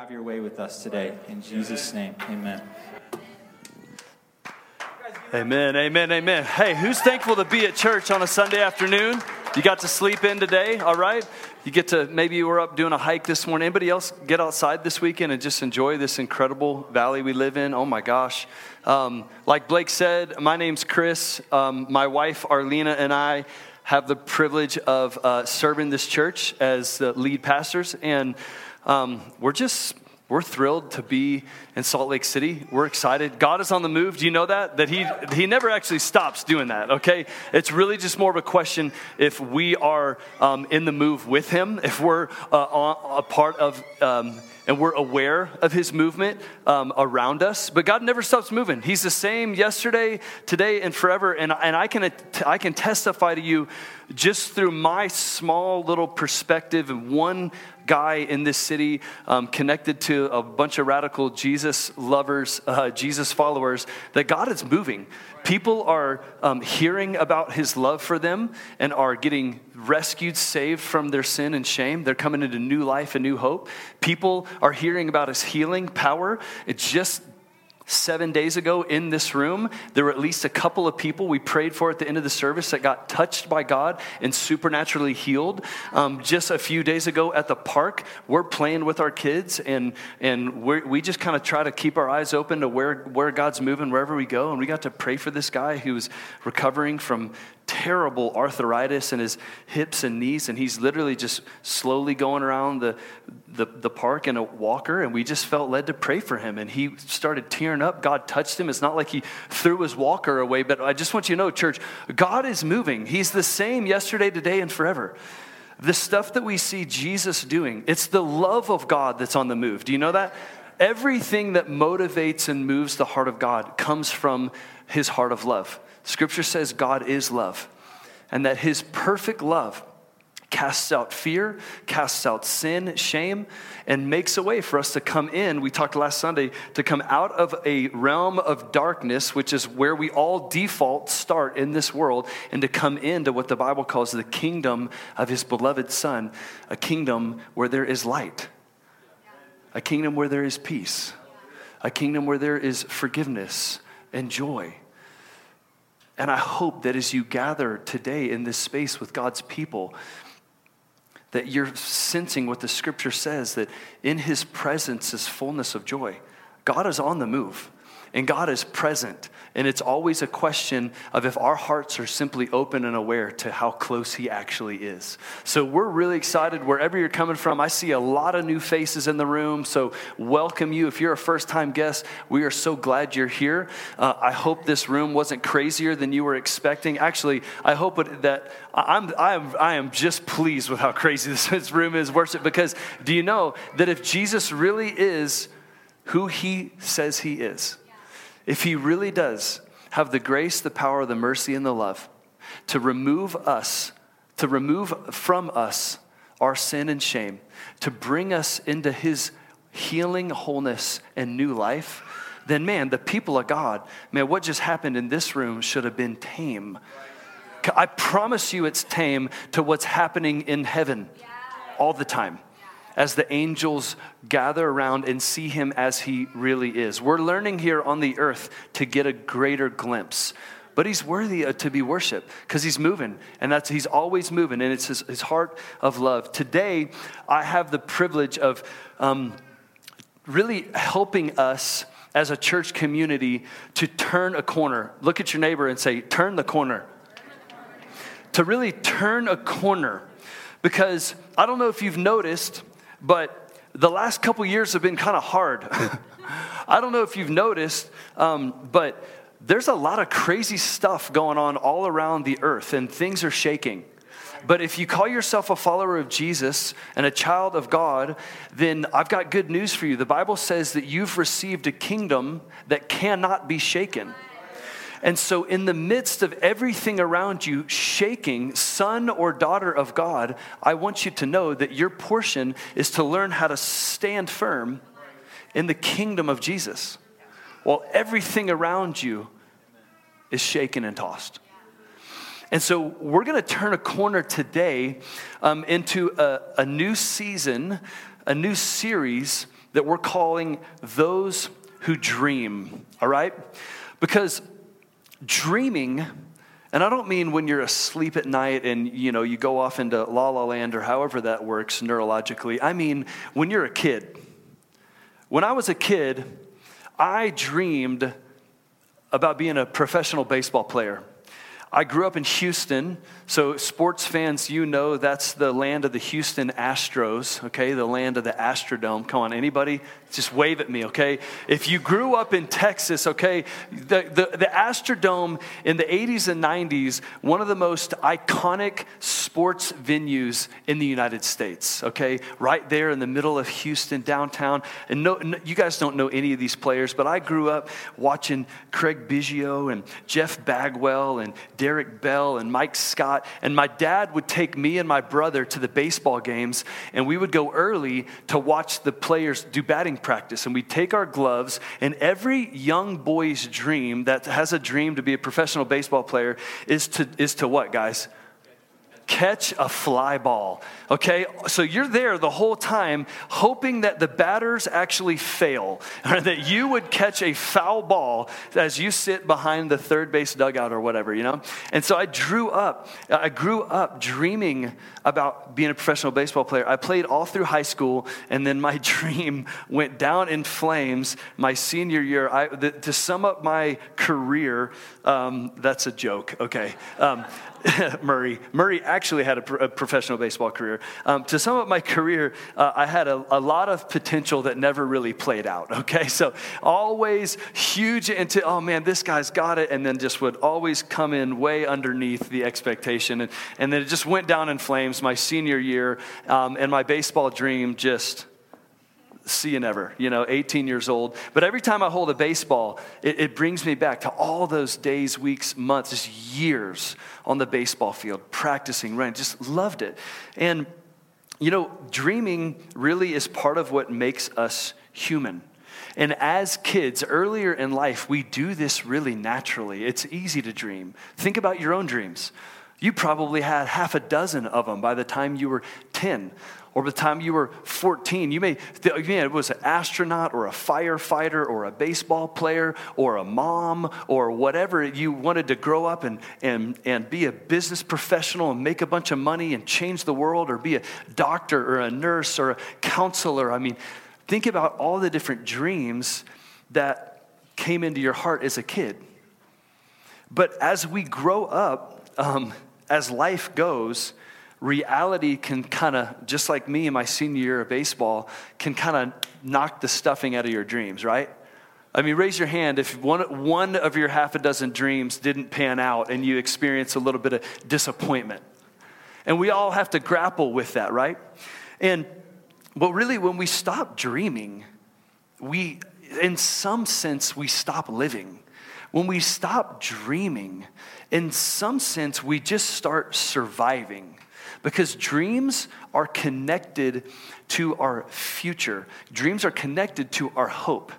have your way with us today. In Jesus' name, amen. Amen, amen, amen. Hey, who's thankful to be at church on a Sunday afternoon? You got to sleep in today, all right? You get to, maybe you were up doing a hike this morning. Anybody else get outside this weekend and just enjoy this incredible valley we live in? Oh my gosh. Um, like Blake said, my name's Chris. Um, my wife, Arlena, and I have the privilege of uh, serving this church as the lead pastors. And um, we're just we're thrilled to be in Salt Lake City. We're excited. God is on the move. Do you know that? That He He never actually stops doing that. Okay, it's really just more of a question if we are um, in the move with Him, if we're uh, a part of. Um, and we're aware of his movement um, around us. But God never stops moving. He's the same yesterday, today, and forever. And, and I, can, I can testify to you just through my small little perspective and one guy in this city um, connected to a bunch of radical Jesus lovers, uh, Jesus followers, that God is moving. People are um, hearing about his love for them and are getting rescued, saved from their sin and shame. They're coming into new life and new hope. People are hearing about his healing power. It just seven days ago in this room, there were at least a couple of people we prayed for at the end of the service that got touched by God and supernaturally healed. Um, just a few days ago at the park, we're playing with our kids and, and we just kind of try to keep our eyes open to where, where God's moving wherever we go. And we got to pray for this guy who was recovering from terrible arthritis in his hips and knees, and he's literally just slowly going around the, the, the, park in a walker, and we just felt led to pray for him. And he started tearing up. God touched him. It's not like he threw his walker away, but I just want you to know, church, God is moving. He's the same yesterday, today, and forever. The stuff that we see Jesus doing, it's the love of God that's on the move. Do you know that? Everything that motivates and moves the heart of God comes from his heart of love. Scripture says God is love, and that his perfect love casts out fear, casts out sin, shame, and makes a way for us to come in. We talked last Sunday to come out of a realm of darkness, which is where we all default start in this world, and to come into what the Bible calls the kingdom of his beloved Son, a kingdom where there is light, a kingdom where there is peace, a kingdom where there is forgiveness and joy and I hope that as you gather today in this space with God's people, that you're sensing what the scripture says that in his presence is fullness of joy. God is on the move and God is present. And it's always a question of if our hearts are simply open and aware to how close He actually is. So we're really excited wherever you're coming from. I see a lot of new faces in the room. So welcome you. If you're a first time guest, we are so glad you're here. Uh, I hope this room wasn't crazier than you were expecting. Actually, I hope that I'm, I, am, I am just pleased with how crazy this room is, worship, because do you know that if Jesus really is who He says He is, if He really does have the grace, the power, the mercy, and the love to remove us, to remove from us our sin and shame, to bring us into His healing, wholeness, and new life, then man, the people of God, man, what just happened in this room should have been tame. I promise you it's tame to what's happening in heaven all the time as the angels gather around and see him as he really is. We're learning here on the earth to get a greater glimpse. But he's worthy to be worshiped because he's moving, and that's he's always moving, and it's his, his heart of love. Today, I have the privilege of um, really helping us as a church community to turn a corner. Look at your neighbor and say, Turn the corner. To really turn a corner. Because I don't know if you've noticed, but the last couple years have been kind of hard. I don't know if you've noticed, um, but there's a lot of crazy stuff going on all around the earth, and things are shaking. But if you call yourself a follower of Jesus and a child of God, then I've got good news for you. The Bible says that you've received a kingdom that cannot be shaken. And so, in the midst of everything around you shaking, son or daughter of God, I want you to know that your portion is to learn how to stand firm in the kingdom of Jesus while everything around you is shaken and tossed. And so, we're going to turn a corner today um, into a, a new season, a new series that we're calling those who dream, all right? Because dreaming, and I don't mean when you're asleep at night and you know you go off into la la land or however that works neurologically. I mean when you're a kid. When I was a kid, I dreamed about being a professional baseball player. I grew up in Houston, so sports fans, you know that's the land of the Houston Astros, okay? The land of the Astrodome. Come on, anybody? Just wave at me, okay? If you grew up in Texas, okay, the, the, the Astrodome in the 80s and 90s, one of the most iconic sports venues in the United States, okay? Right there in the middle of Houston, downtown. And no, no you guys don't know any of these players, but I grew up watching Craig Biggio and Jeff Bagwell and Derek Bell and Mike Scott. And my dad would take me and my brother to the baseball games, and we would go early to watch the players do batting practice. And we'd take our gloves, and every young boy's dream that has a dream to be a professional baseball player is to, is to what, guys? Catch a fly ball. Okay? So you're there the whole time hoping that the batters actually fail, or that you would catch a foul ball as you sit behind the third base dugout or whatever, you know? And so I drew up, I grew up dreaming about being a professional baseball player. I played all through high school, and then my dream went down in flames my senior year. I, the, to sum up my career, um, that's a joke, okay? Um, Murray. Murray actually had a, a professional baseball career. Um, to sum up my career, uh, I had a, a, lot of potential that never really played out, okay? So always huge into, oh man, this guy's got it, and then just would always come in way underneath the expectation. And, and then it just went down in flames my senior year, um, and my baseball dream just see you never, you know, 18 years old. But every time I hold a baseball, it, it, brings me back to all those days, weeks, months, just years on the baseball field, practicing, running. Just loved it. And, you know, dreaming really is part of what makes us human. And as kids, earlier in life, we do this really naturally. It's easy to dream. Think about your own dreams. You probably had half a dozen of them by the time you were 10 or by the time you were 14, you may, again, it was an astronaut or a firefighter or a baseball player or a mom or whatever. You wanted to grow up and, and, and be a business professional and make a bunch of money and change the world or be a doctor or a nurse or a counselor. I mean, think about all the different dreams that came into your heart as a kid. But as we grow up, um, as life goes, reality can kind of, just like me in my senior year of baseball, can kind of knock the stuffing out of your dreams, right? I mean, raise your hand if one, one of your half a dozen dreams didn't pan out and you experience a little bit of disappointment. And we all have to grapple with that, right? And, but really, when we stop dreaming, we, in some sense, we stop living. When we stop dreaming, in some sense, we just start surviving because dreams are connected to our future. Dreams are connected to our hope.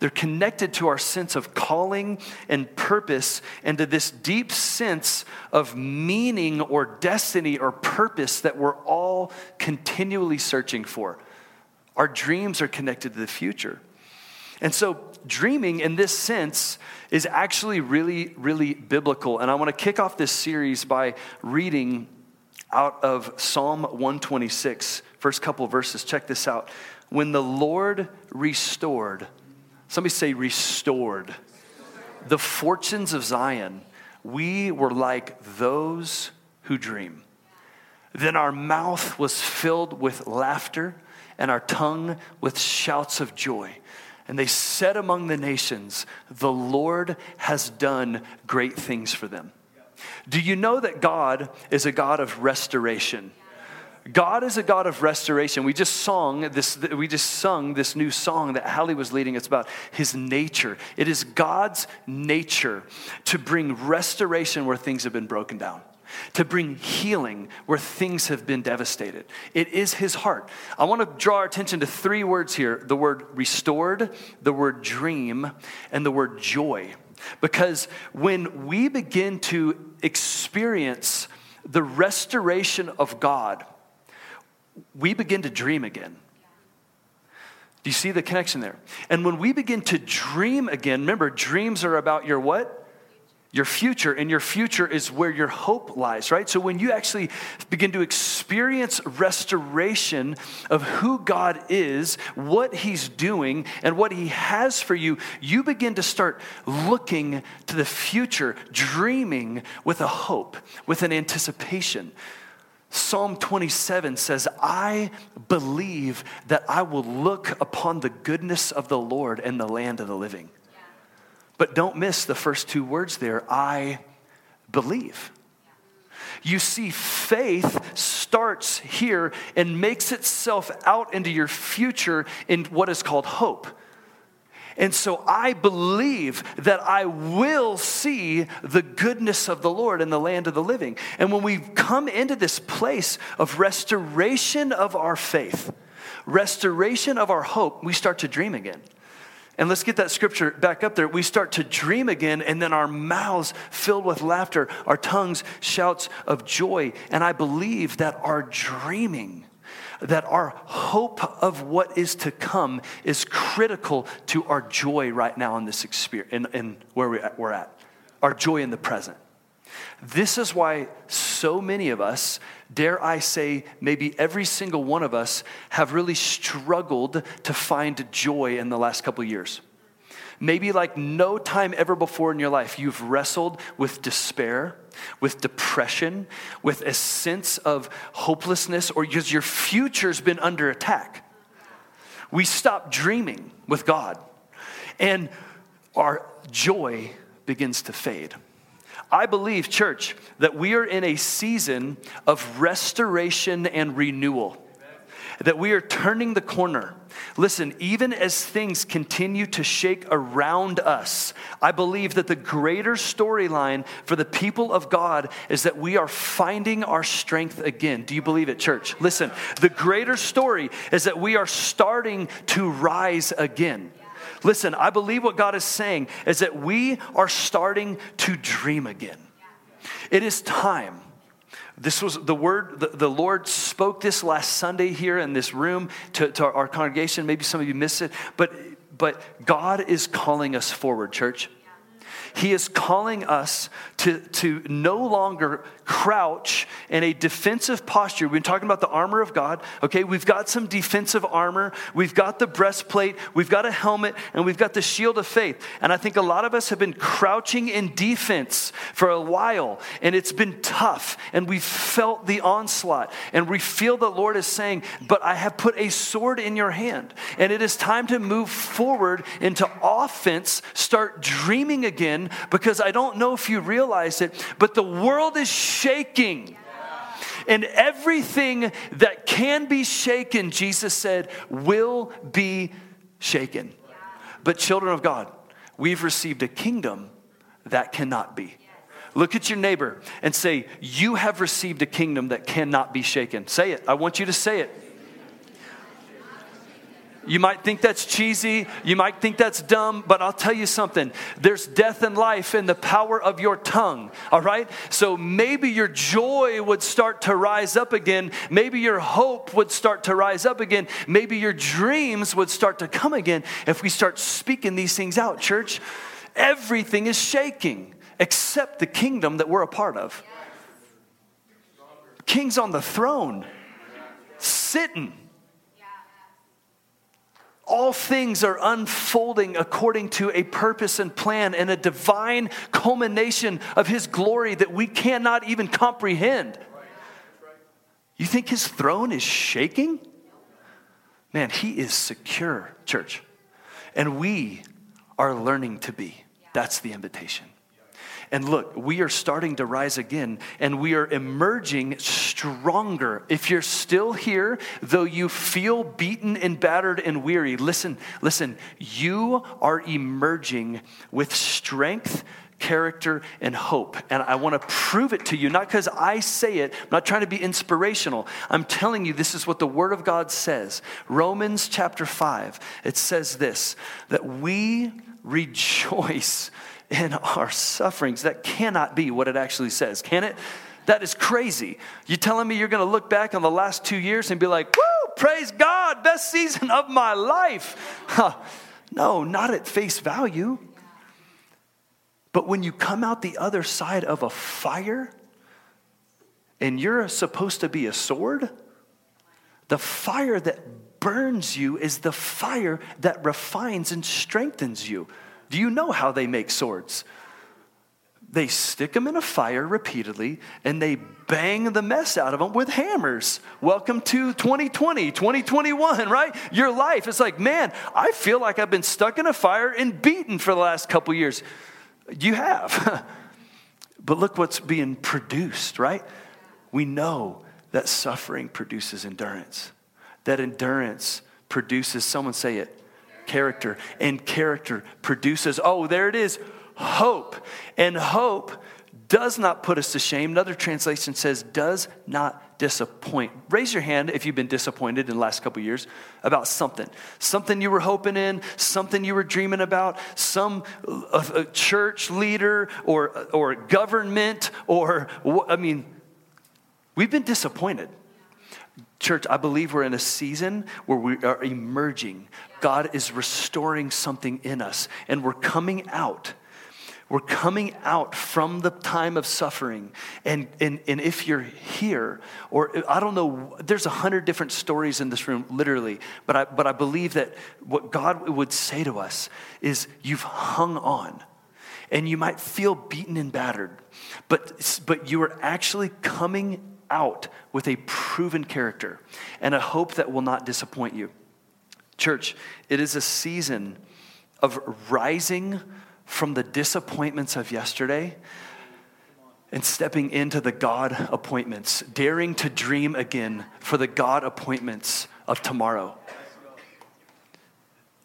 They're connected to our sense of calling and purpose and to this deep sense of meaning or destiny or purpose that we're all continually searching for. Our dreams are connected to the future. And so, dreaming in this sense is actually really, really biblical. And I want to kick off this series by reading out of Psalm 126, first couple verses. Check this out. When the Lord restored, somebody say restored, the fortunes of Zion, we were like those who dream. Then our mouth was filled with laughter and our tongue with shouts of joy. And they said among the nations, The Lord has done great things for them. Do you know that God is a God of restoration? God is a God of restoration. We just sung this, we just sung this new song that Hallie was leading. It's about his nature. It is God's nature to bring restoration where things have been broken down. To bring healing where things have been devastated. It is his heart. I want to draw our attention to three words here the word restored, the word dream, and the word joy. Because when we begin to experience the restoration of God, we begin to dream again. Do you see the connection there? And when we begin to dream again, remember, dreams are about your what? Your future, and your future is where your hope lies, right? So when you actually begin to experience restoration of who God is, what He's doing, and what He has for you, you begin to start looking to the future, dreaming with a hope, with an anticipation. Psalm 27 says, I believe that I will look upon the goodness of the Lord in the land of the living. But don't miss the first two words there I believe. You see, faith starts here and makes itself out into your future in what is called hope. And so I believe that I will see the goodness of the Lord in the land of the living. And when we come into this place of restoration of our faith, restoration of our hope, we start to dream again. And let's get that scripture back up there. We start to dream again, and then our mouths filled with laughter, our tongues shouts of joy. And I believe that our dreaming, that our hope of what is to come is critical to our joy right now in this experience, in, in where we're at, our joy in the present. This is why so many of us, dare I say, maybe every single one of us, have really struggled to find joy in the last couple years. Maybe like no time ever before in your life, you've wrestled with despair, with depression, with a sense of hopelessness, or because your future's been under attack. We stop dreaming with God, and our joy begins to fade. I believe, church, that we are in a season of restoration and renewal. That we are turning the corner. Listen, even as things continue to shake around us, I believe that the greater storyline for the people of God is that we are finding our strength again. Do you believe it, church? Listen, the greater story is that we are starting to rise again. Listen, I believe what God is saying is that we are starting to dream again. It is time. This was the word, the, the Lord spoke this last Sunday here in this room to, to our congregation. Maybe some of you missed it, but, but God is calling us forward, church. He is calling us to, to no longer crouch in a defensive posture. We've been talking about the armor of God. Okay, we've got some defensive armor. We've got the breastplate. We've got a helmet, and we've got the shield of faith. And I think a lot of us have been crouching in defense for a while, and it's been tough, and we've felt the onslaught. And we feel the Lord is saying, But I have put a sword in your hand, and it is time to move forward into offense, start dreaming again, because I don't know if you realize it, but the world is shaking. And everything that can be shaken, Jesus said, will be shaken. But, children of God, we've received a kingdom that cannot be. Look at your neighbor and say, You have received a kingdom that cannot be shaken. Say it. I want you to say it. You might think that's cheesy. You might think that's dumb, but I'll tell you something. There's death and life in the power of your tongue, all right? So maybe your joy would start to rise up again. Maybe your hope would start to rise up again. Maybe your dreams would start to come again if we start speaking these things out, church. Everything is shaking except the kingdom that we're a part of. King's on the throne, sitting all things are unfolding according to a purpose and plan and a divine culmination of His glory that we cannot even comprehend. You think His throne is shaking? Man, He is secure, church. And we are learning to be. That's the invitation. And look, we are starting to rise again and we are emerging stronger. If you're still here, though you feel beaten and battered and weary, listen, listen, you are emerging with strength character, and hope. And I want to prove it to you, not because I say it, I'm not trying to be inspirational. I'm telling you, this is what the Word of God says. Romans chapter 5, it says this that we rejoice in our sufferings. That cannot be what it actually says, can it? That is crazy. You telling me you're going to look back on the last two years and be like, woo, praise God, best season of my life. Huh. No, not at face value. But when you come out the other side of a fire and you're supposed to be a sword, the fire that burns you is the fire that refines and strengthens you. Do you know how they make swords? They stick them in a fire repeatedly and they bang the mess out of them with hammers. Welcome to 2020, 2021, right? Your life is like, man, I feel like I've been stuck in a fire and beaten for the last couple years. You have. but look what's being produced, right? We know that suffering produces endurance, that endurance produces, someone say it, character. And character produces, oh, there it is, hope. And hope does not put us to shame. Another translation says, does not disappoint. Raise your hand if you've been disappointed in the last couple years about something. Something you were hoping in, something you were dreaming about, some a, a church leader or, or government, or, I mean, we've been disappointed. Church, I believe we're in a season where we are emerging. God is restoring something in us, and we're coming out we're coming out from the time of suffering. And, and, and if you're here, or I don't know, there's a hundred different stories in this room, literally, but I, but I believe that what God would say to us is you've hung on. And you might feel beaten and battered, but, but you are actually coming out with a proven character and a hope that will not disappoint you. Church, it is a season of rising from the disappointments of yesterday and stepping into the God appointments, daring to dream again for the God appointments of tomorrow.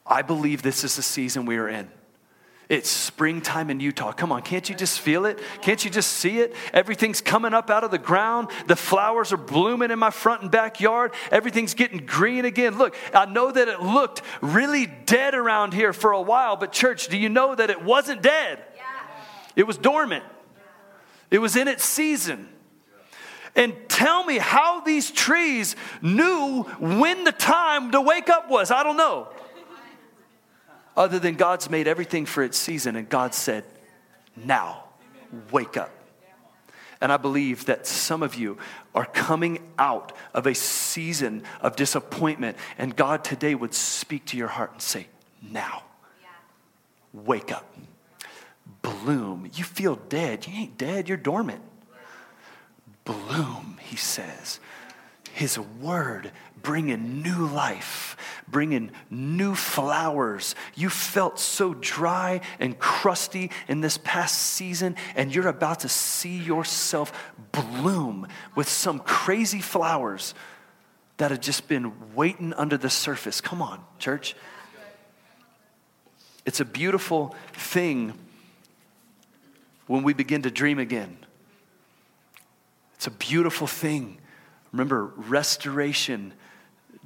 I believe this is the season we are in. It's springtime in Utah. Come on, can't you just feel it? Can't you just see it? Everything's coming up out of the ground. The flowers are blooming in my front and backyard. Everything's getting green again. Look, I know that it looked really dead around here for a while, but church, do you know that it wasn't dead? Yeah. It was dormant, it was in its season. And tell me how these trees knew when the time to wake up was. I don't know other than God's made everything for its season, and God said, Now, wake up. And I believe that some of you are coming out of a season of disappointment, and God today would speak to your heart and say, Now, wake up. Bloom. You feel dead. You ain't dead, you're dormant. Bloom, he says. His word bringing new life, bringing new flowers. You felt so dry and crusty in this past season, and you're about to see yourself bloom with some crazy flowers that have just been waiting under the surface. Come on, church. It's a beautiful thing when we begin to dream again. It's a beautiful thing. Remember, restoration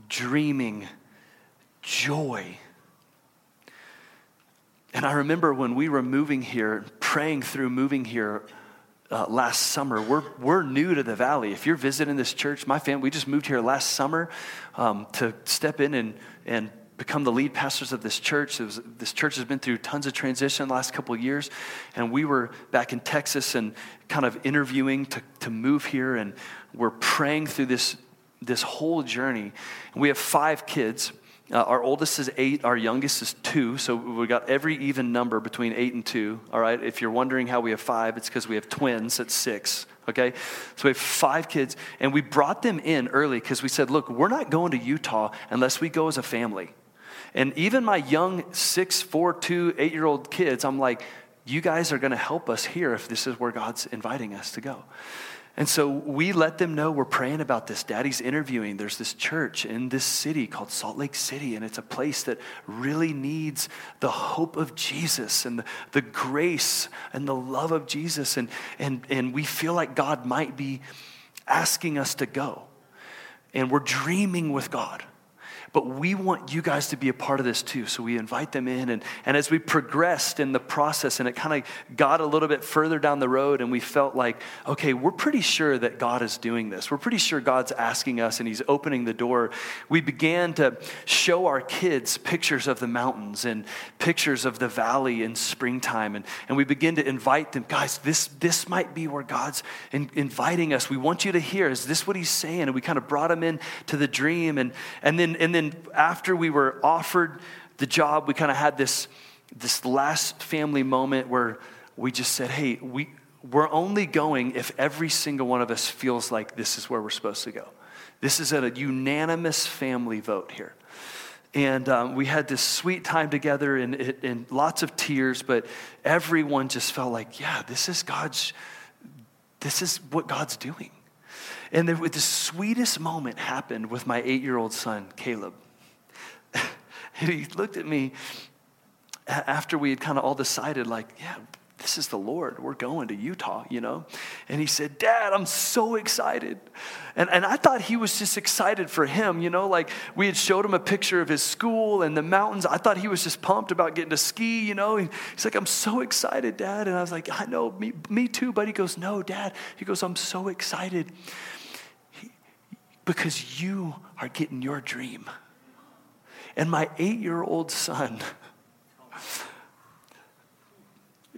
dreaming joy. And I remember when we were moving here, praying through moving here uh, last summer. We're, we're new to the valley. If you're visiting this church, my family, we just moved here last summer um, to step in and, and become the lead pastors of this church. Was, this church has been through tons of transition the last couple of years. And we were back in Texas and kind of interviewing to, to move here. And we're praying through this this whole journey. We have five kids. Uh, our oldest is eight, our youngest is two, so we got every even number between eight and two. All right, if you're wondering how we have five, it's because we have twins at six. Okay, so we have five kids, and we brought them in early because we said, look, we're not going to Utah unless we go as a family. And even my young six, four, two, eight year old kids, I'm like, you guys are going to help us here if this is where God's inviting us to go. And so we let them know we're praying about this. Daddy's interviewing. There's this church in this city called Salt Lake City, and it's a place that really needs the hope of Jesus and the, the grace and the love of Jesus. And, and, and we feel like God might be asking us to go. And we're dreaming with God. But we want you guys to be a part of this too. So we invite them in. And, and as we progressed in the process and it kind of got a little bit further down the road, and we felt like, okay, we're pretty sure that God is doing this. We're pretty sure God's asking us and He's opening the door. We began to show our kids pictures of the mountains and pictures of the valley in springtime. And, and we begin to invite them, guys, this, this might be where God's in, inviting us. We want you to hear. Is this what He's saying? And we kind of brought them in to the dream. And, and, then, and then after we were offered the job, we kind of had this, this last family moment where we just said, hey, we, we're only going if every single one of us feels like this is where we're supposed to go. This is a unanimous family vote here. And um, we had this sweet time together and, and lots of tears, but everyone just felt like, yeah, this is God's, this is what God's doing. And the, the sweetest moment happened with my eight year old son, Caleb. he looked at me after we had kind of all decided, like, yeah, this is the Lord. We're going to Utah, you know? And he said, Dad, I'm so excited. And, and I thought he was just excited for him, you know? Like we had showed him a picture of his school and the mountains. I thought he was just pumped about getting to ski, you know? He's like, I'm so excited, Dad. And I was like, I know, me, me too. But he goes, No, Dad. He goes, I'm so excited because you are getting your dream. And my eight year old son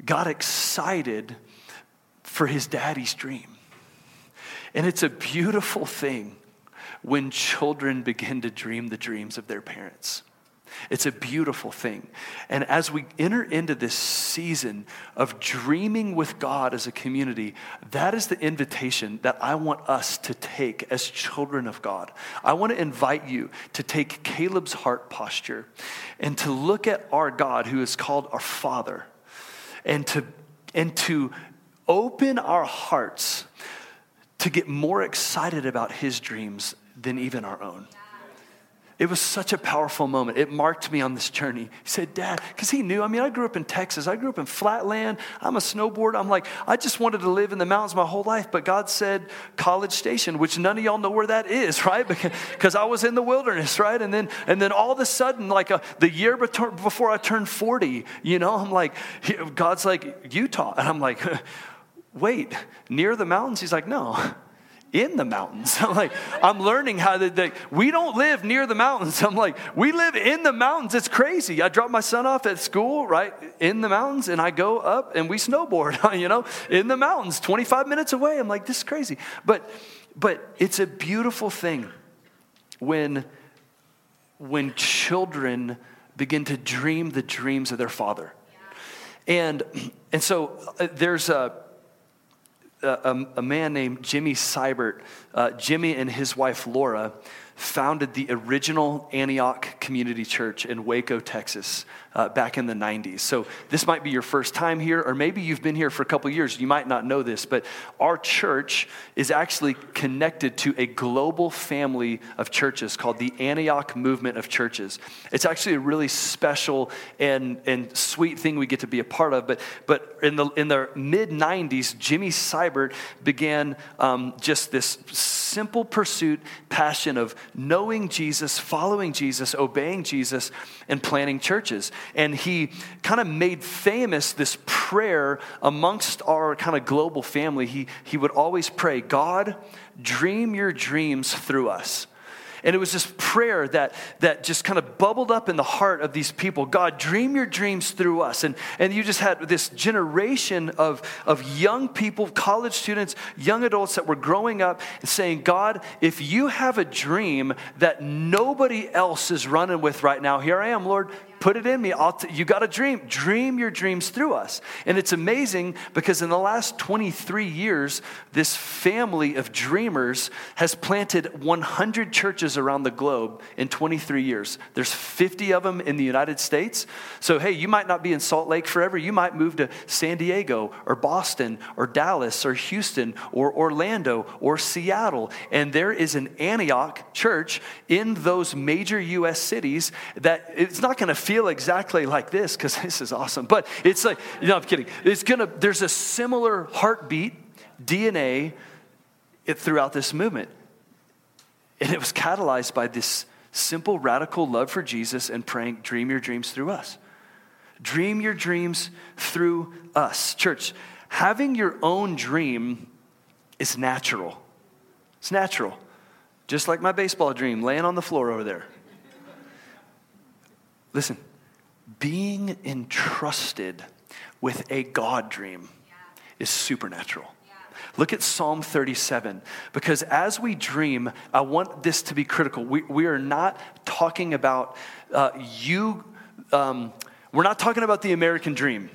got excited for his daddy's dream. And it's a beautiful thing when children begin to dream the dreams of their parents. It's a beautiful thing. And as we enter into this season of dreaming with God as a community, that is the invitation that I want us to take as children of God. I want to invite you to take Caleb's heart posture and to look at our God who is called our Father and to, and to open our hearts to get more excited about his dreams than even our own. It was such a powerful moment. It marked me on this journey. He said, Dad, because he knew. I mean, I grew up in Texas. I grew up in flatland. I'm a snowboarder. I'm like, I just wanted to live in the mountains my whole life. But God said College Station, which none of y'all know where that is, right? Because I was in the wilderness, right? And then, and then all of a sudden, like a, uh, the year before I turned 40, you know, I'm like, God's like, Utah. And I'm like, wait, near the mountains? He's like, no in the mountains. I'm like, I'm learning how to, we don't live near the mountains. I'm like, we live in the mountains. It's crazy. I drop my son off at school, right, in the mountains, and I go up and we snowboard, you know, in the mountains, 25 minutes away. I'm like, this is crazy. But, but it's a beautiful thing when, when children begin to dream the dreams of their father. And, and so uh, there's a, a, a, man named Jimmy Seibert, uh, Jimmy and his wife Laura, founded the original Antioch Community Church in Waco, Texas, uh, back in the 90s. So this might be your first time here, or maybe you've been here for a couple years. You might not know this, but our church is actually connected to a global family of churches called the Antioch Movement of Churches. It's actually a really special and, and sweet thing we get to be a part of. But, but in the, in the mid 90s, Jimmy Seibert began um, just this simple pursuit, passion of knowing Jesus, following Jesus, obeying Jesus, and planting churches. And he kind of made famous this prayer amongst our kind of global family. He, he would always pray, God, dream your dreams through us. And it was this prayer that, that just kind of bubbled up in the heart of these people God, dream your dreams through us. And, and you just had this generation of, of young people, college students, young adults that were growing up and saying, God, if you have a dream that nobody else is running with right now, here I am, Lord, Put it in me. T- you got a dream. Dream your dreams through us. And it's amazing because in the last 23 years, this family of dreamers has planted 100 churches around the globe in 23 years. There's 50 of them in the United States. So, hey, you might not be in Salt Lake forever. You might move to San Diego or Boston or Dallas or Houston or Orlando or Seattle. And there is an Antioch church in those major U.S. cities that it's not going to feel exactly like this because this is awesome. But it's like, know, I'm kidding. It's gonna, there's a similar heartbeat, DNA, it, throughout this movement. And it was catalyzed by this, simple, radical love for Jesus and praying, dream your dreams through us. Dream your dreams through us. Church, having your own dream is natural. It's natural. Just like my baseball dream, laying on the floor over there. Listen, being entrusted with a God dream is supernatural. Look at Psalm 37, because as we dream, I want this to be critical. We, we are not talking about uh, you, um, we're not talking about the American dream.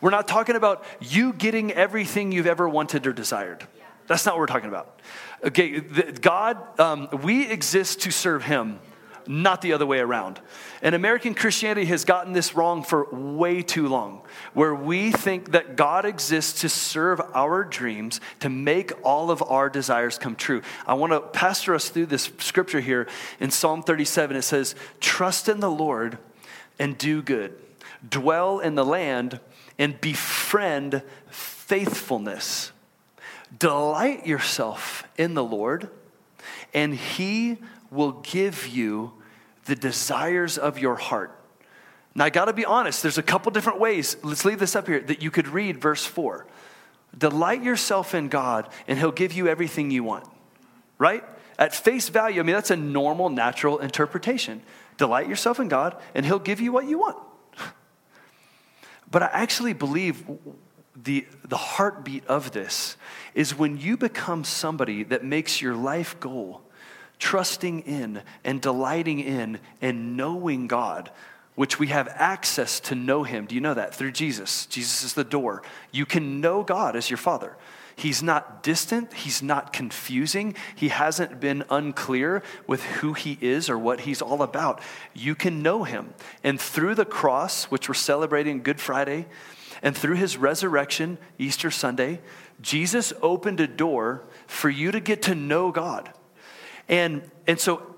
We're not talking about you getting everything you've ever wanted or desired. That's not what we're talking about. Okay, God, um, we exist to serve Him not the other way around. And American Christianity has gotten this wrong for way too long, where we think that God exists to serve our dreams, to make all of our desires come true. I want to pastor us through this scripture here in Psalm 37. It says, Trust in the Lord and do good, dwell in the land and befriend faithfulness. Delight yourself in the Lord, and he will give you the desires of your heart. Now, I got to be honest, there's a couple different ways. Let's leave this up here that you could read verse 4. Delight yourself in God, and He'll give you everything you want, right? At face value, I mean, that's a normal, natural interpretation. Delight yourself in God, and He'll give you what you want. But I actually believe the, the heartbeat of this is when you become somebody that makes your life goal trusting in and delighting in and knowing God, which we have access to know Him. Do you know that? Through Jesus. Jesus is the door. You can know God as your Father. He's not distant. He's not confusing. He hasn't been unclear with who he is or what he's all about. You can know him. And through the cross, which we're celebrating Good Friday, and through his resurrection, Easter Sunday, Jesus opened a door for you to get to know God. And, and so,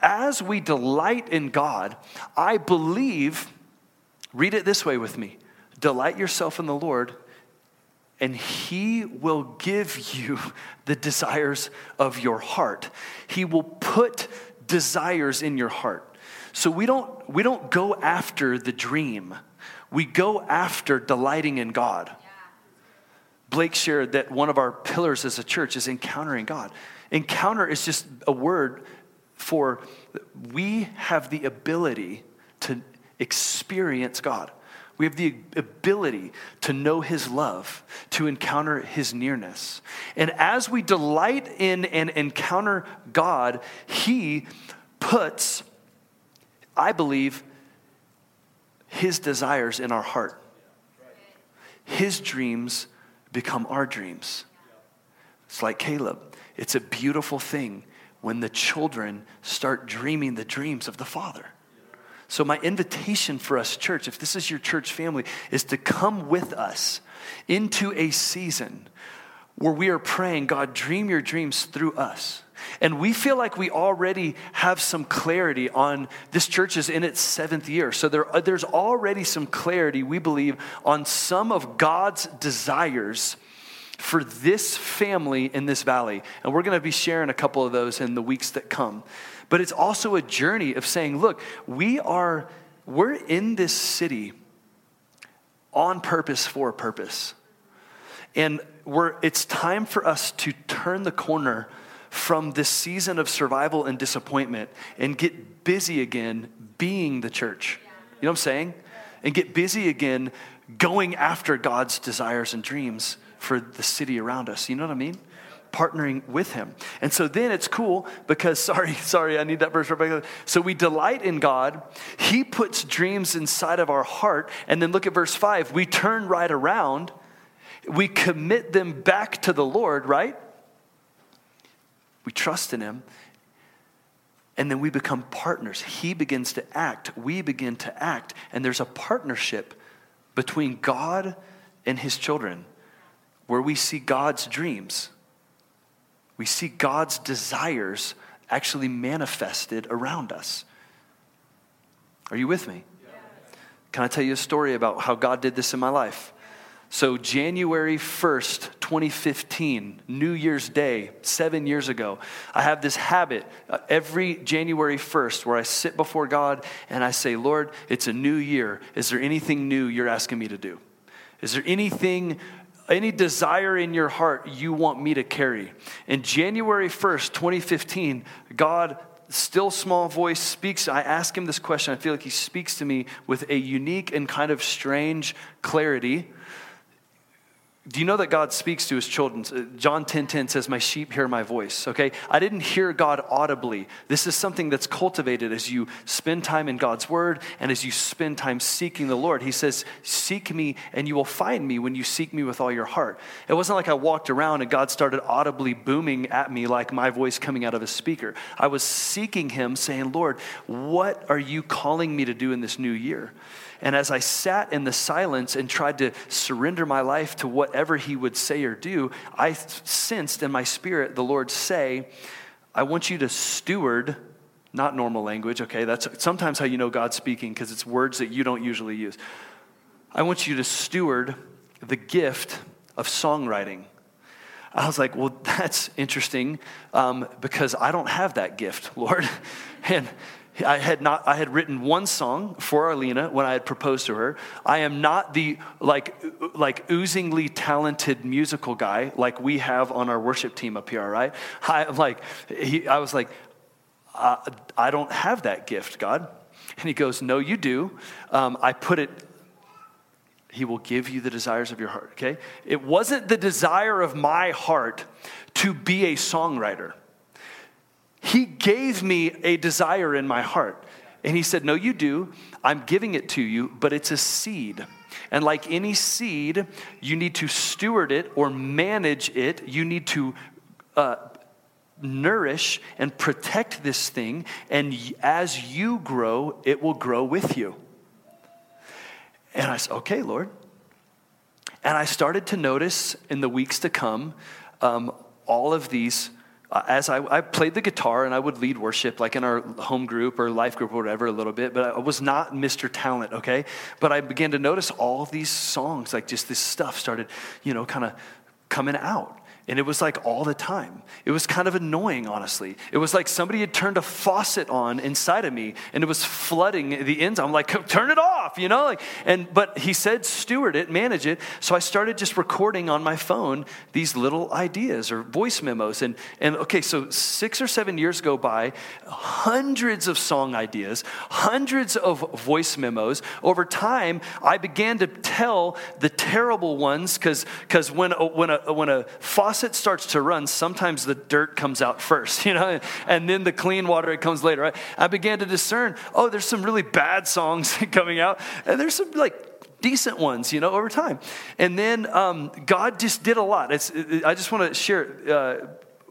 as we delight in God, I believe, read it this way with me delight yourself in the Lord, and He will give you the desires of your heart. He will put desires in your heart. So we don't, we don't go after the dream, we go after delighting in God. Blake shared that one of our pillars as a church is encountering God. Encounter is just a word for we have the ability to experience God. We have the ability to know His love, to encounter His nearness. And as we delight in and encounter God, He puts, I believe, His desires in our heart. His dreams become our dreams. It's like Caleb. It's a beautiful thing when the children start dreaming the dreams of the Father. So, my invitation for us, church, if this is your church family, is to come with us into a season where we are praying, God, dream your dreams through us. And we feel like we already have some clarity on this church is in its seventh year. So there, uh, there's already some clarity, we believe, on some of God's desires for this family in this valley. And we're going to be sharing a couple of those in the weeks that come. But it's also a journey of saying, look, we are, we're in this city on purpose for a purpose. And we're, it's time for us to turn the corner from this season of survival and disappointment and get busy again being the church. You know what I'm saying? And get busy again going after God's desires and dreams for the city around us. You know what I mean? Partnering with him. And so then it's cool because, sorry, sorry, I need that verse. So we delight in God. He puts dreams inside of our heart. And then look at verse five. We turn right around. We commit them back to the Lord, right? We trust in him. And then we become partners. He begins to act. We begin to act. And there's a partnership between God and his children where we see God's dreams. We see God's desires actually manifested around us. Are you with me? Can I tell you a story about how God did this in my life? So, January 1st, 2015, New Year's Day, seven years ago, I have this habit uh, every January 1st where I sit before God and I say, Lord, it's a new year. Is there anything new you're asking me to do? Is there anything, any desire in your heart you want me to carry? And January 1st, 2015, God still small voice speaks i ask him this question i feel like he speaks to me with a unique and kind of strange clarity do you know that God speaks to his children? Uh, John 10:10 10, 10 says, "My sheep hear my voice." Okay? I didn't hear God audibly. This is something that's cultivated as you spend time in God's word and as you spend time seeking the Lord. He says, "Seek me and you will find me when you seek me with all your heart." It wasn't like I walked around and God started audibly booming at me like my voice coming out of a speaker. I was seeking him saying, "Lord, what are you calling me to do in this new year?" And as I sat in the silence and tried to surrender my life to whatever He would say or do, I sensed in my spirit the Lord say, I want you to steward, not normal language, okay? That's sometimes how you know God's speaking because it's words that you don't usually use. I want you to steward the gift of songwriting. I was like, well, that's interesting um, because I don't have that gift, Lord. And I had not I had written one song for Arlena when I had proposed to her. I am not the like like oozingly talented musical guy like we have on our worship team up here, right? I like he, I was like uh, I don't have that gift, God. And he goes, No, you do. Um, I put it he will give you the desires of your heart, okay? It wasn't the desire of my heart to be a songwriter. He gave me a desire in my heart. And he said, No, you do. I'm giving it to you, but it's a seed. And like any seed, you need to steward it or manage it. You need to uh, nourish and protect this thing. And as you grow, it will grow with you. And I said, Okay, Lord. And I started to notice in the weeks to come um, all of these Uh, as I, I, played the guitar and I would lead worship, like in our home group or life group or whatever, a little bit, but I was not Mr. Talent, okay? But I began to notice all these songs, like just this stuff started, you know, kind of coming out. And it was like all the time. It was kind of annoying, honestly. It was like somebody had turned a faucet on inside of me and it was flooding the ends. I'm like, turn it off, you know? Like, and but he said, steward it, manage it. So I started just recording on my phone these little ideas or voice memos. And and okay, so six or seven years go by, hundreds of song ideas, hundreds of voice memos. Over time, I began to tell the terrible ones because because when a, when a when a faucet faucet starts to run, sometimes the dirt comes out first, you know, and then the clean water it comes later. I began to discern, oh, there's some really bad songs coming out, and there's some like decent ones, you know, over time. And then um, God just did a lot. It's, I just want to share uh,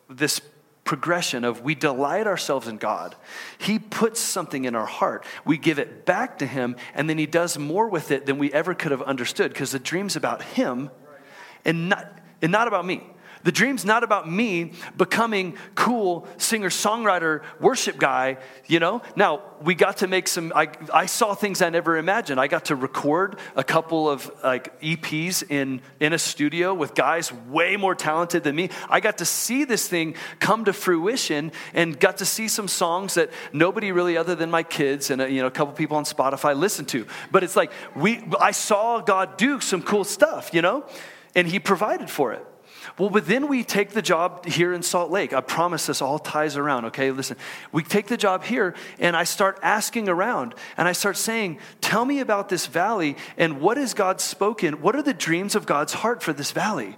this progression of we delight ourselves in God. He puts something in our heart. We give it back to Him, and then He does more with it than we ever could have understood because the dream's about Him and not, and not about me. The dream's not about me becoming cool singer songwriter worship guy, you know? Now, we got to make some I, I saw things I never imagined. I got to record a couple of like EPs in in a studio with guys way more talented than me. I got to see this thing come to fruition and got to see some songs that nobody really other than my kids and a, you know a couple people on Spotify listened to. But it's like we I saw God do some cool stuff, you know? And he provided for it. Well, but then we take the job here in Salt Lake. I promise this all ties around, okay? Listen, we take the job here, and I start asking around, and I start saying, Tell me about this valley, and what has God spoken? What are the dreams of God's heart for this valley?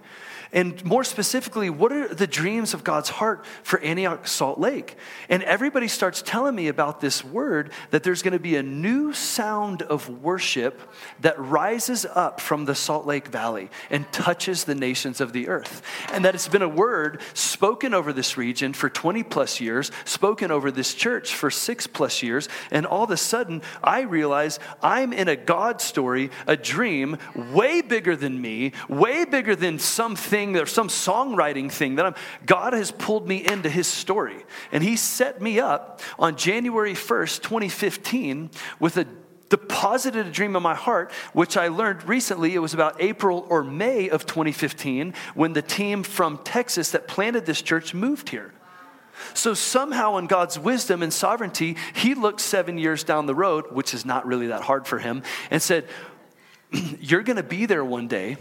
And more specifically, what are the dreams of God's heart for Antioch Salt Lake? And everybody starts telling me about this word that there's going to be a new sound of worship that rises up from the Salt Lake Valley and touches the nations of the earth. And that it's been a word spoken over this region for 20 plus years, spoken over this church for six plus years. And all of a sudden, I realize I'm in a God story, a dream way bigger than me, way bigger than something thing or some songwriting thing that I'm, God has pulled me into his story. And he set me up on January 1st, 2015, with a deposited a dream in my heart, which I learned recently. It was about April or May of 2015 when the team from Texas that planted this church moved here. So somehow, in God's wisdom and sovereignty, he looked seven years down the road, which is not really that hard for him, and said, You're going to be there one day,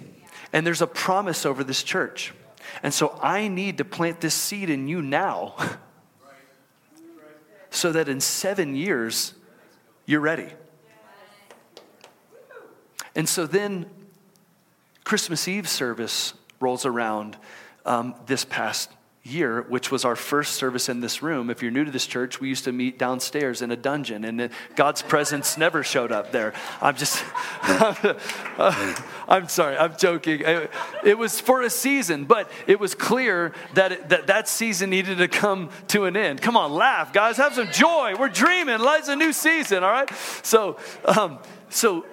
and there's a promise over this church. And so I need to plant this seed in you now so that in seven years, you're ready. And so then Christmas Eve service rolls around um, this past year, which was our first service in this room. If you're new to this church, we used to meet downstairs in a dungeon, and God's presence never showed up there. I'm just, I'm sorry, I'm joking. It was for a season, but it was clear that, it, that that season needed to come to an end. Come on, laugh, guys, have some joy. We're dreaming. Life's a new season, all right? So, um, so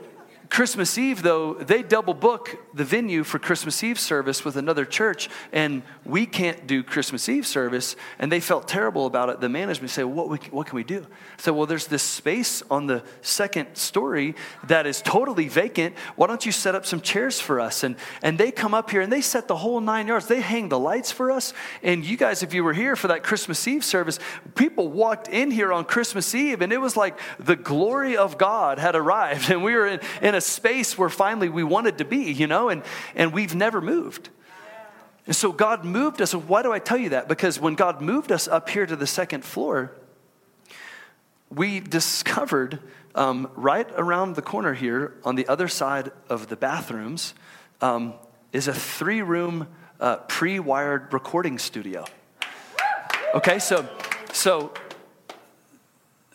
Christmas Eve, though, they double book the venue for Christmas Eve service with another church, and we can't do Christmas Eve service. And they felt terrible about it. The management said, what, what can we do? I said, Well, there's this space on the second story that is totally vacant. Why don't you set up some chairs for us? And, and they come up here and they set the whole nine yards. They hang the lights for us. And you guys, if you were here for that Christmas Eve service, people walked in here on Christmas Eve, and it was like the glory of God had arrived. And we were in, in a space where finally we wanted to be, you know, and, and we've never moved. And so God moved us. Why do I tell you that? Because when God moved us up here to the second floor, we discovered um, right around the corner here on the other side of the bathrooms um, is a three room uh, pre wired recording studio. Okay, so, so,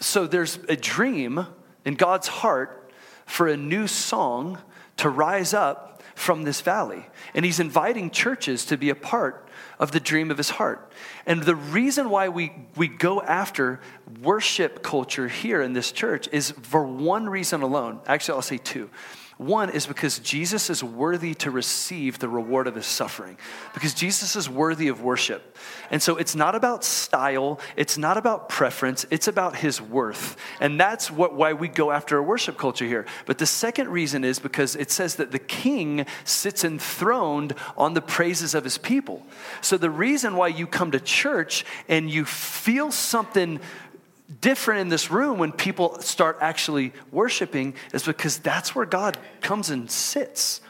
so there's a dream in God's heart for a new song to rise up from this valley. And he's inviting churches to be a part of the dream of his heart. And the reason why we, we go after worship culture here in this church is for one reason alone. Actually, I'll say two. One is because Jesus is worthy to receive the reward of his suffering, because Jesus is worthy of worship. And so it's not about style, it's not about preference, it's about his worth. And that's what, why we go after a worship culture here. But the second reason is because it says that the king sits enthroned on the praises of his people. So the reason why you come to church and you feel something different in this room when people start actually worshiping is because that's where God comes and sits.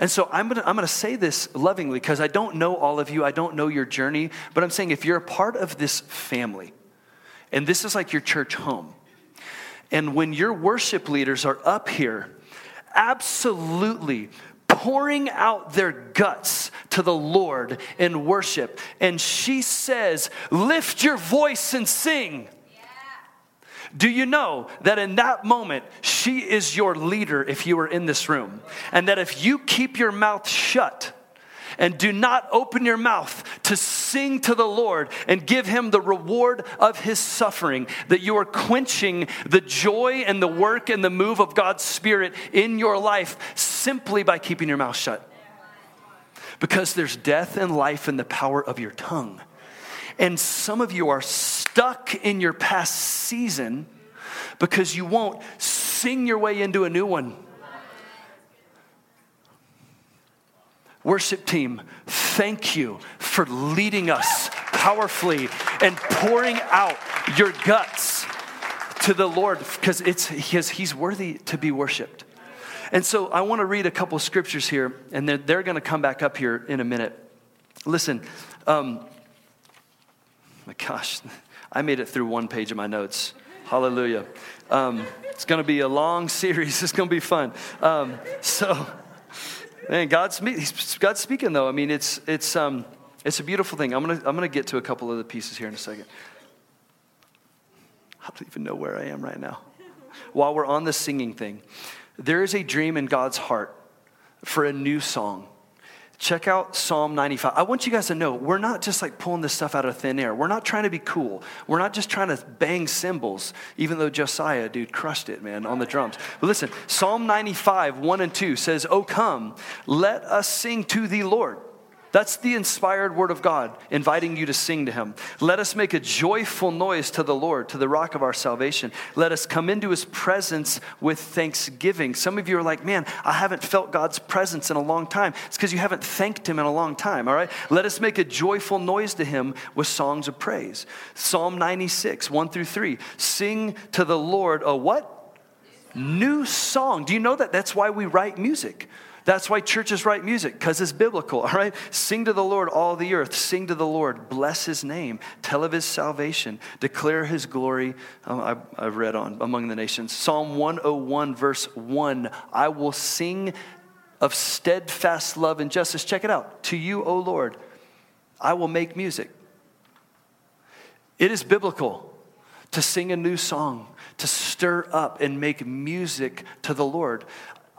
And so I'm gonna, I'm gonna say this lovingly because I don't know all of you, I don't know your journey, but I'm saying if you're a part of this family, and this is like your church home, and when your worship leaders are up here, absolutely pouring out their guts to the Lord in worship. And she says, Lift your voice and sing. Do you know that in that moment, she is your leader if you are in this room? And that if you keep your mouth shut, and do not open your mouth to sing to the Lord and give him the reward of his suffering, that you are quenching the joy and the work and the move of God's Spirit in your life simply by keeping your mouth shut. Because there's death and life in the power of your tongue. And some of you are stuck in your past season because you won't sing your way into a new one. Worship team, thank you for leading us powerfully and pouring out your guts to the Lord because it's because he's worthy to be worshiped. And so I want to read a couple scriptures here, and they're, they're going to come back up here in a minute. Listen, um, my gosh, I made it through one page of my notes. Hallelujah. Um, it's going to be a long series. It's going to be fun. Um, so. Man, God's, God's speaking though. I mean, it's, it's, um, it's a beautiful thing. I'm going to I'm gonna get to a couple of the pieces here in a second. I don't even know where I am right now. While we're on the singing thing, there is a dream in God's heart for a new song check out Psalm 95. I want you guys to know we're not just like pulling this stuff out of thin air. We're not trying to be cool. We're not just trying to bang cymbals, even though Josiah, dude, crushed it, man, on the drums. But listen, Psalm 95, 1 and 2 says, Oh, come, let us sing to the Lord. That's the inspired word of God, inviting you to sing to him. Let us make a joyful noise to the Lord, to the rock of our salvation. Let us come into his presence with thanksgiving. Some of you are like, man, I haven't felt God's presence in a long time. It's because you haven't thanked him in a long time, all right? Let us make a joyful noise to him with songs of praise. Psalm 96, 1 through 3. Sing to the Lord a what? New song. Do you know that? That's why we write music. That's why churches write music, because it's biblical, all right? Sing to the Lord, all the earth. Sing to the Lord. Bless his name. Tell of his salvation. Declare his glory. Um, I, I've read on among the nations. Psalm 101, verse 1. I will sing of steadfast love and justice. Check it out. To you, O Lord, I will make music. It is biblical to sing a new song, to stir up and make music to the Lord.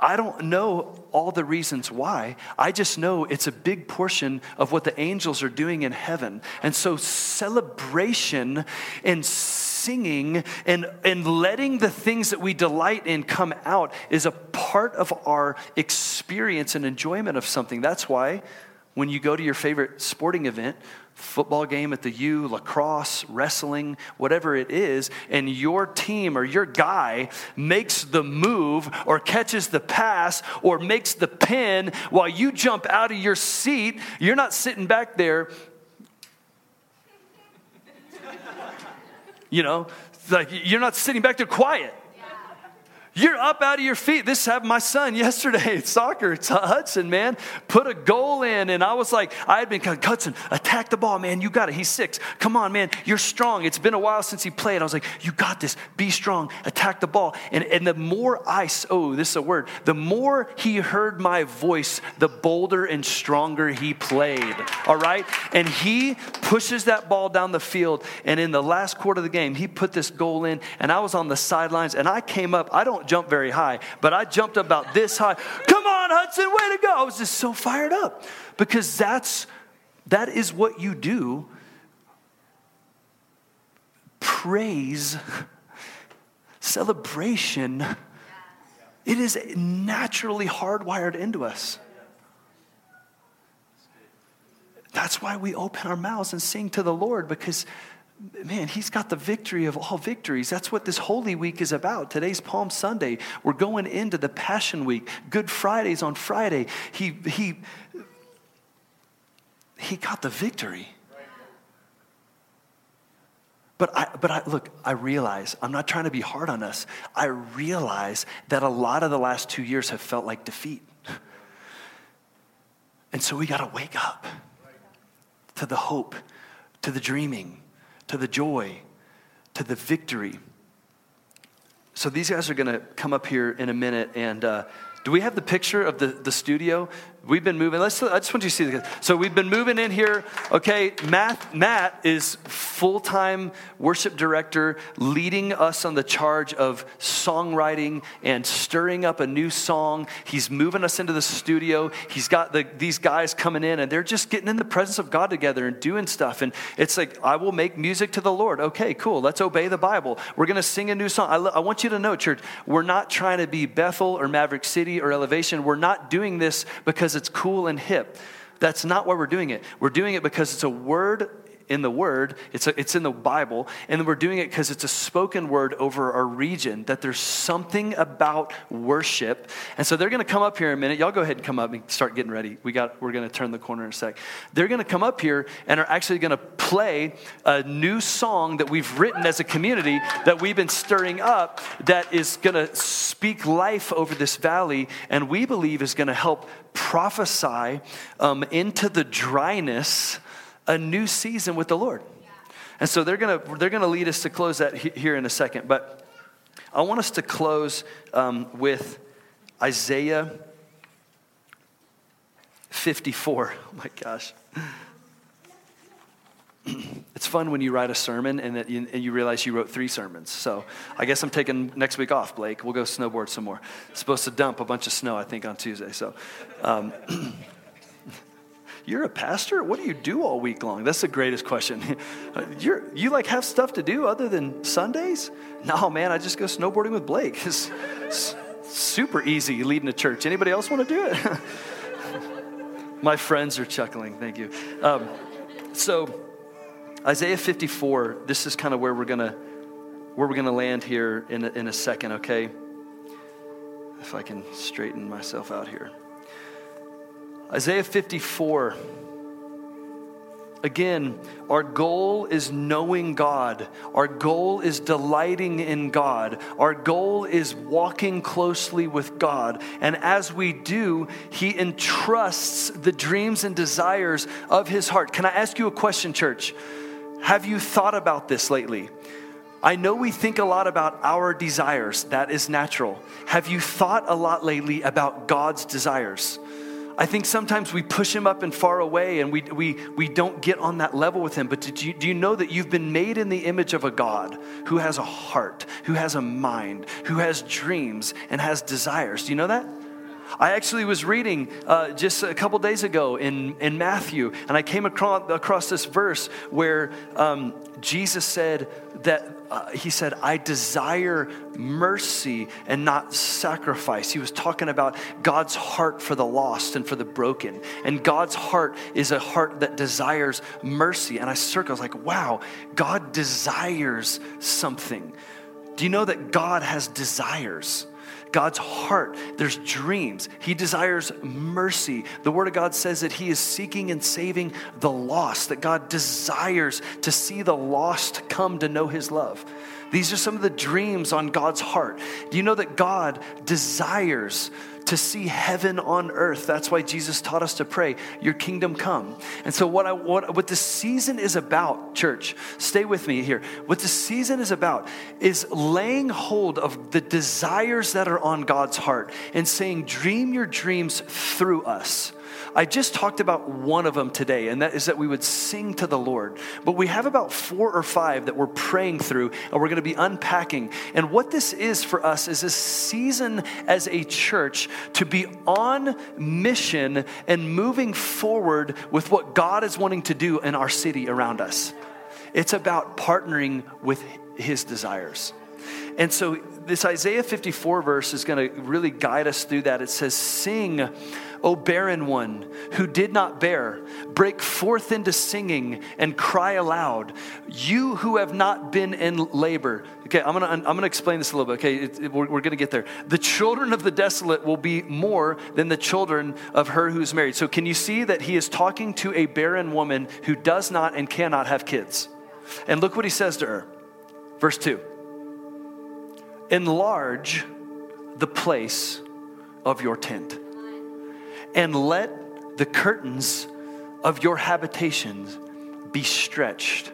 I don't know all the reasons why. I just know it's a big portion of what the angels are doing in heaven. And so, celebration and singing and, and letting the things that we delight in come out is a part of our experience and enjoyment of something. That's why when you go to your favorite sporting event, football game at the U, lacrosse, wrestling, whatever it is, and your team or your guy makes the move or catches the pass or makes the pin while you jump out of your seat, you're not sitting back there. You know, like you're not sitting back there quiet. You're up out of your feet. This happened my son yesterday soccer. It's Hudson, man, put a goal in. And I was like, I had been, Hudson, attack the ball, man. You got it. He's six. Come on, man. You're strong. It's been a while since he played. I was like, you got this. Be strong. Attack the ball. And, and the more I, oh, this is a word, the more he heard my voice, the bolder and stronger he played. All right? And he pushes that ball down the field. And in the last quarter of the game, he put this goal in. And I was on the sidelines and I came up. I don't jump very high, but I jumped about this high. Come on, Hudson, way to go. I was just so fired up because that's that is what you do. Praise, celebration, it is naturally hardwired into us. That's why we open our mouths and sing to the Lord because man, he's got the victory of all victories. That's what this Holy Week is about. Today's Palm Sunday. We're going into the Passion Week. Good Friday's on Friday. He, he, he got the victory. But I, but I, look, I realize, I'm not trying to be hard on us. I realize that a lot of the last two years have felt like defeat. And so we got to wake up to the hope, to the dreaming, to the joy, to the victory. So these guys are going to come up here in a minute and. Uh, do we have the picture of the, the studio? We've been moving. Let's, I just want you to see this. So we've been moving in here. Okay, Matt, Matt is full time worship director, leading us on the charge of songwriting and stirring up a new song. He's moving us into the studio. He's got the, these guys coming in, and they're just getting in the presence of God together and doing stuff. And it's like, I will make music to the Lord. Okay, cool. Let's obey the Bible. We're going to sing a new song. I, I want you to know, church, we're not trying to be Bethel or Maverick City or Elevation. We're not doing this because it's cool and hip. That's not why we're doing it. We're doing it because it's a word in the Word, it's, a, it's in the Bible, and we're doing it because it's a spoken word over our region, that there's something about worship. And so they're going to come up here in a minute. Y'all go ahead and come up and start getting ready. We got, we're going to turn the corner in a sec. They're going to come up here and are actually going to play a new song that we've written as a community that we've been stirring up that is going to speak life over this valley, and we believe is going to help prophesy um, into the dryness a new season with the Lord. And so they're going to they're to lead us to close that here in a second. But I want us to close um, with Isaiah 54. Oh my gosh. It's fun when you write a sermon and, that you, and you realize you wrote three sermons. So I guess I'm taking next week off, Blake. We'll go snowboard some more. Supposed to dump a bunch of snow, I think, on Tuesday. So. Um, You're a pastor? What do you do all week long? That's the greatest question. You're, you like have stuff to do other than Sundays? No, man, I just go snowboarding with Blake. It's super easy leading a church. Anybody else want to do it? My friends are chuckling. Thank you. Um, so, Isaiah 54. This is kind of where we're gonna where we're gonna land here in a, in a second. Okay. If I can straighten myself out here. Isaiah 54 Again, our goal is knowing God. Our goal is delighting in God. Our goal is walking closely with God. And as we do, He entrusts the dreams and desires of His heart. Can I ask you a question, church? Have you thought about this lately? I know we think a lot about our desires, that is natural. Have you thought a lot lately about God's desires? I think sometimes we push him up and far away and we, we, we don't get on that level with him. But did you, do you know that you've been made in the image of a God who has a heart, who has a mind, who has dreams and has desires? Do you know that? I actually was reading uh, just a couple days ago in, in Matthew, and I came across, across this verse where um, Jesus said that uh, he said, I desire mercy and not sacrifice. He was talking about God's heart for the lost and for the broken. And God's heart is a heart that desires mercy. And I circled, I was like, wow, God desires something. Do you know that God has desires? God's heart. There's dreams. He desires mercy. The Word of God says that He is seeking and saving the lost, that God desires to see the lost come to know His love. These are some of the dreams on God's heart. Do you know that God desires to see heaven on earth? That's why Jesus taught us to pray, Your kingdom come. And so, what, I, what, what the season is about, church, stay with me here. What the season is about is laying hold of the desires that are on God's heart and saying, Dream your dreams through us. I just talked about one of them today, and that is that we would sing to the Lord. But we have about four or five that we're praying through, and we're going to be unpacking. And what this is for us is a season as a church to be on mission and moving forward with what God is wanting to do in our city around us. It's about partnering with His desires. And so, this Isaiah 54 verse is going to really guide us through that. It says, Sing O barren one who did not bear, break forth into singing and cry aloud. You who have not been in labor. Okay, I'm gonna, I'm gonna explain this a little bit. Okay, it, it, we're, we're gonna get there. The children of the desolate will be more than the children of her who's married. So, can you see that he is talking to a barren woman who does not and cannot have kids? And look what he says to her. Verse 2 Enlarge the place of your tent and let the curtains of your habitations be stretched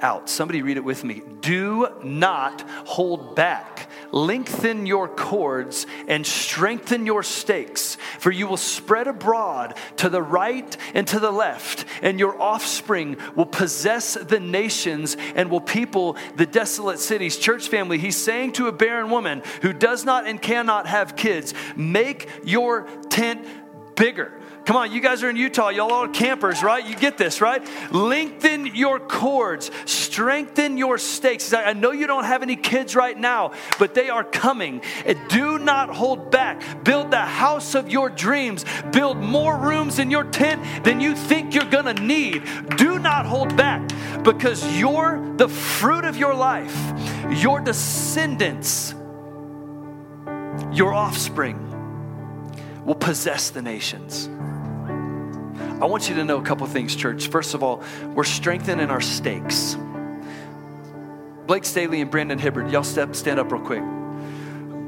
out. Somebody read it with me. Do not hold back. Lengthen your cords and strengthen your stakes, for you will spread abroad to the right and to the left, and your offspring will possess the nations and will people the desolate cities. Church family, he's saying to a barren woman who does not and cannot have kids, make your tent bigger. Come on, you guys are in Utah. Y'all are campers, right? You get this, right? Lengthen your cords, strengthen your stakes. I know you don't have any kids right now, but they are coming. Do not hold back. Build the house of your dreams. Build more rooms in your tent than you think you're going to need. Do not hold back because you're the fruit of your life, your descendants, your offspring will possess the nations. I want you to know a couple things, church. First of all, we're strengthening our stakes. Blake Staley and Brandon Hibbard, y'all step, stand up real quick.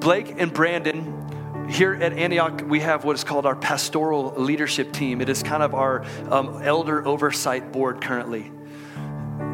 Blake and Brandon here at Antioch, we have what is called our pastoral leadership team. It is kind of our um, elder oversight board currently.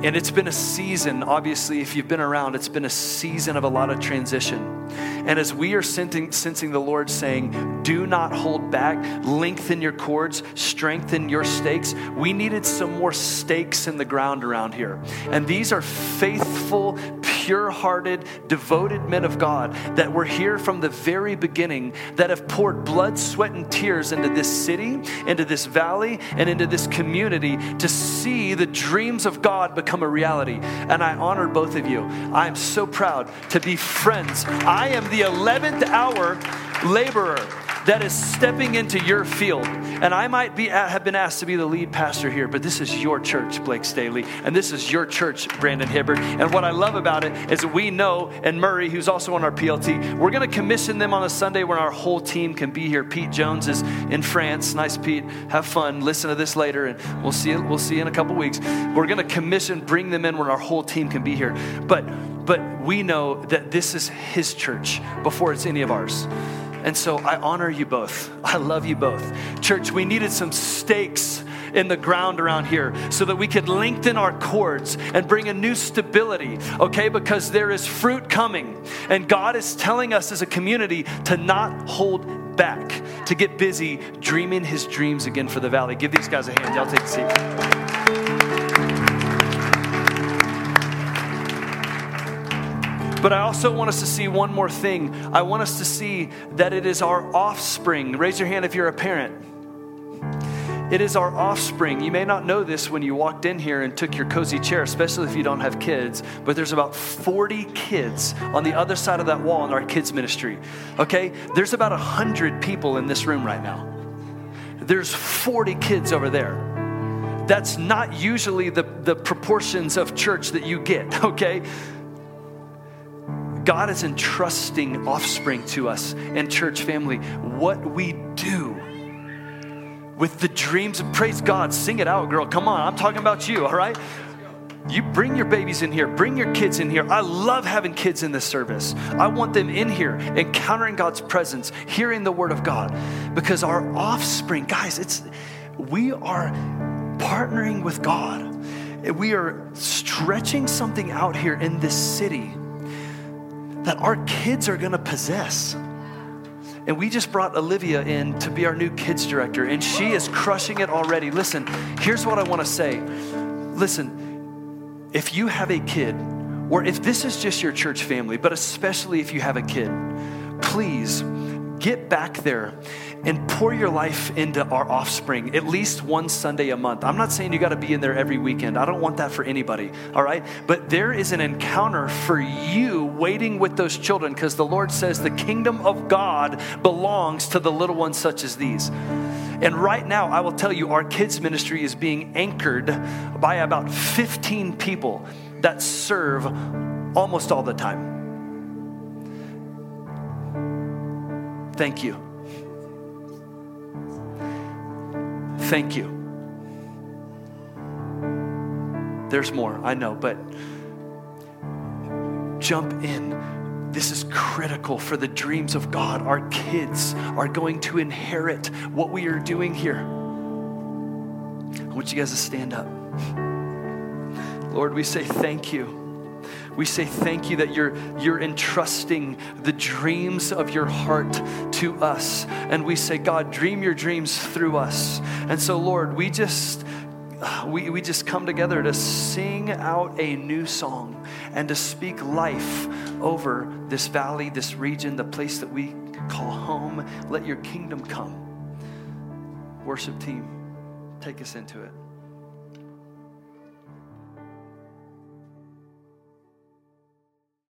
And it's been a season, obviously, if you've been around, it's been a season of a lot of transition. And as we are sensing, sensing the Lord saying, do not hold back, lengthen your cords, strengthen your stakes, we needed some more stakes in the ground around here. And these are faithful, pure hearted, devoted men of God that were here from the very beginning that have poured blood, sweat, and tears into this city, into this valley, and into this community to see the dreams of God become a reality. And I honor both of you. I am so proud to be friends. I am the 11th hour laborer. That is stepping into your field. And I might be have been asked to be the lead pastor here, but this is your church, Blake Staley, and this is your church, Brandon Hibbert. And what I love about it is we know, and Murray, who's also on our PLT, we're going to commission them on a Sunday when our whole team can be here. Pete Jones is in France. Nice, Pete. Have fun. Listen to this later, and we'll see. We'll see you in a couple weeks. We're going to commission, bring them in when our whole team can be here. But but we know that this is his church before it's any of ours. And so I honor you both. I love you both. Church, we needed some stakes in the ground around here so that we could lengthen our cords and bring a new stability, okay? Because there is fruit coming. And God is telling us as a community to not hold back, to get busy dreaming his dreams again for the valley. Give these guys a hand. Y'all take a seat. But I also want us to see one more thing. I want us to see that it is our offspring. Raise your hand if you're a parent. It is our offspring. You may not know this when you walked in here and took your cozy chair, especially if you don't have kids, but there's about 40 kids on the other side of that wall in our kids' ministry. Okay? There's about 100 people in this room right now. There's 40 kids over there that's not usually the, the proportions of church that you get, okay? God is entrusting offspring to us and church family. What we do with the dreams of praise God, sing it out, girl. Come on, I'm talking about you, all right? You bring your babies in here, bring your kids in here. I love having kids in this service. I want them in here, encountering God's presence, hearing the word of God. Because our offspring, guys, it's we are partnering with God. We are stretching something out here in this city that our kids are going to possess. And we just brought Olivia in to be our new kids director, and she is crushing it already. Listen, here's what I want to say. Listen, if you have a kid, or if this is just your church family, but especially if you have a kid, please get back there and pour your life into our offspring at least one Sunday a month. I'm not saying you got to be in there every weekend. I don't want that for anybody, all right? But there is an encounter for you waiting with those children because the Lord says the kingdom of God belongs to the little ones such as these. And right now, I will tell you, our kids' ministry is being anchored by about 15 people that serve almost all the time. Thank you. Thank you. There's more, I know, but jump in. This is critical for the dreams of God. Our kids are going to inherit what we are doing here. I want you guys to stand up. Lord, we say thank you. We say thank you that you're, you're entrusting the dreams of your heart to us. And we say, God, dream your dreams through us. And so, Lord, we just uh, we, we just come together to sing out a new song and to speak life over this valley, this region, the place that we call home. Let your kingdom come. Worship team, take us into it.